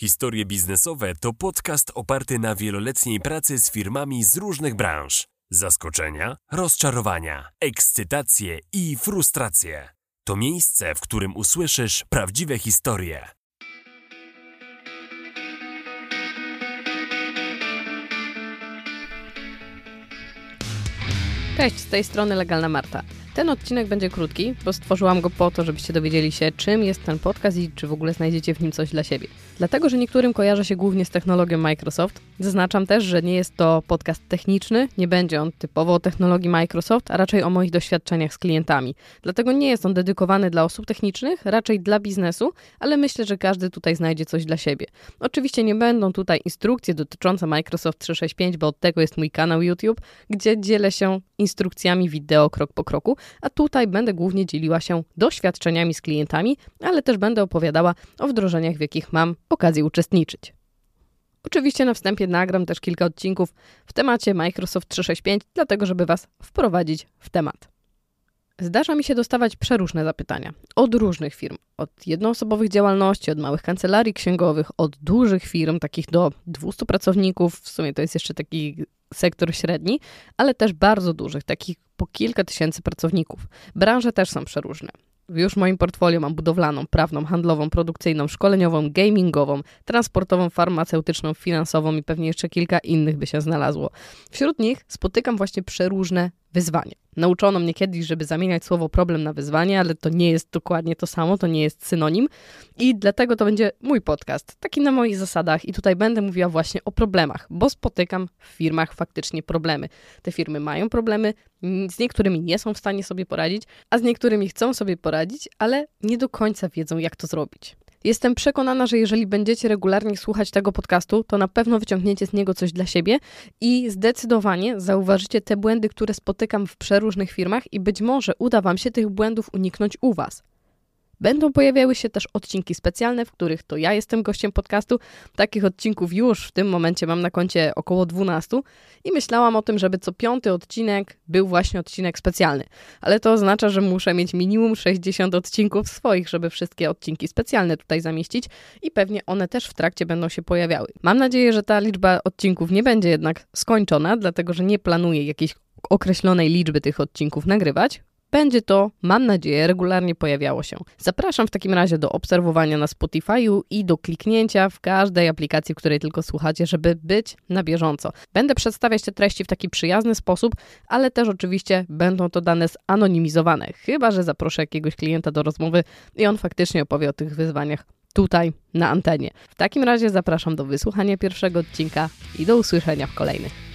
Historie biznesowe to podcast oparty na wieloletniej pracy z firmami z różnych branż. Zaskoczenia, rozczarowania, ekscytacje i frustracje. To miejsce, w którym usłyszysz prawdziwe historie. Cześć, z tej strony Legalna Marta. Ten odcinek będzie krótki, bo stworzyłam go po to, żebyście dowiedzieli się, czym jest ten podcast i czy w ogóle znajdziecie w nim coś dla siebie. Dlatego, że niektórym kojarzy się głównie z technologią Microsoft. Zaznaczam też, że nie jest to podcast techniczny, nie będzie on typowo o technologii Microsoft, a raczej o moich doświadczeniach z klientami. Dlatego nie jest on dedykowany dla osób technicznych, raczej dla biznesu, ale myślę, że każdy tutaj znajdzie coś dla siebie. Oczywiście nie będą tutaj instrukcje dotyczące Microsoft 365, bo od tego jest mój kanał YouTube, gdzie dzielę się instrukcjami wideo krok po kroku, a tutaj będę głównie dzieliła się doświadczeniami z klientami, ale też będę opowiadała o wdrożeniach, w jakich mam okazję uczestniczyć. Oczywiście na wstępie nagram też kilka odcinków w temacie Microsoft 365, dlatego żeby Was wprowadzić w temat. Zdarza mi się dostawać przeróżne zapytania od różnych firm, od jednoosobowych działalności, od małych kancelarii księgowych, od dużych firm, takich do 200 pracowników, w sumie to jest jeszcze taki sektor średni, ale też bardzo dużych, takich po kilka tysięcy pracowników. Branże też są przeróżne. Już w moim portfolio mam budowlaną, prawną, handlową, produkcyjną, szkoleniową, gamingową, transportową, farmaceutyczną, finansową i pewnie jeszcze kilka innych by się znalazło. Wśród nich spotykam właśnie przeróżne wyzwanie. Nauczono mnie kiedyś, żeby zamieniać słowo problem na wyzwanie, ale to nie jest dokładnie to samo, to nie jest synonim. I dlatego to będzie mój podcast, taki na moich zasadach. I tutaj będę mówiła właśnie o problemach, bo spotykam w firmach faktycznie problemy. Te firmy mają problemy, z niektórymi nie są w stanie sobie poradzić, a z niektórymi chcą sobie poradzić, ale nie do końca wiedzą, jak to zrobić. Jestem przekonana, że jeżeli będziecie regularnie słuchać tego podcastu, to na pewno wyciągniecie z niego coś dla siebie i zdecydowanie zauważycie te błędy, które spotykam w przeróżnych firmach i być może uda Wam się tych błędów uniknąć u Was. Będą pojawiały się też odcinki specjalne, w których to ja jestem gościem podcastu. Takich odcinków już w tym momencie mam na koncie około 12 i myślałam o tym, żeby co piąty odcinek był właśnie odcinek specjalny. Ale to oznacza, że muszę mieć minimum 60 odcinków swoich, żeby wszystkie odcinki specjalne tutaj zamieścić i pewnie one też w trakcie będą się pojawiały. Mam nadzieję, że ta liczba odcinków nie będzie jednak skończona, dlatego że nie planuję jakiejś określonej liczby tych odcinków nagrywać będzie to, mam nadzieję, regularnie pojawiało się. Zapraszam w takim razie do obserwowania na Spotify'u i do kliknięcia w każdej aplikacji, w której tylko słuchacie, żeby być na bieżąco. Będę przedstawiać te treści w taki przyjazny sposób, ale też oczywiście będą to dane zanonimizowane, chyba że zaproszę jakiegoś klienta do rozmowy i on faktycznie opowie o tych wyzwaniach tutaj na antenie. W takim razie zapraszam do wysłuchania pierwszego odcinka i do usłyszenia w kolejnych.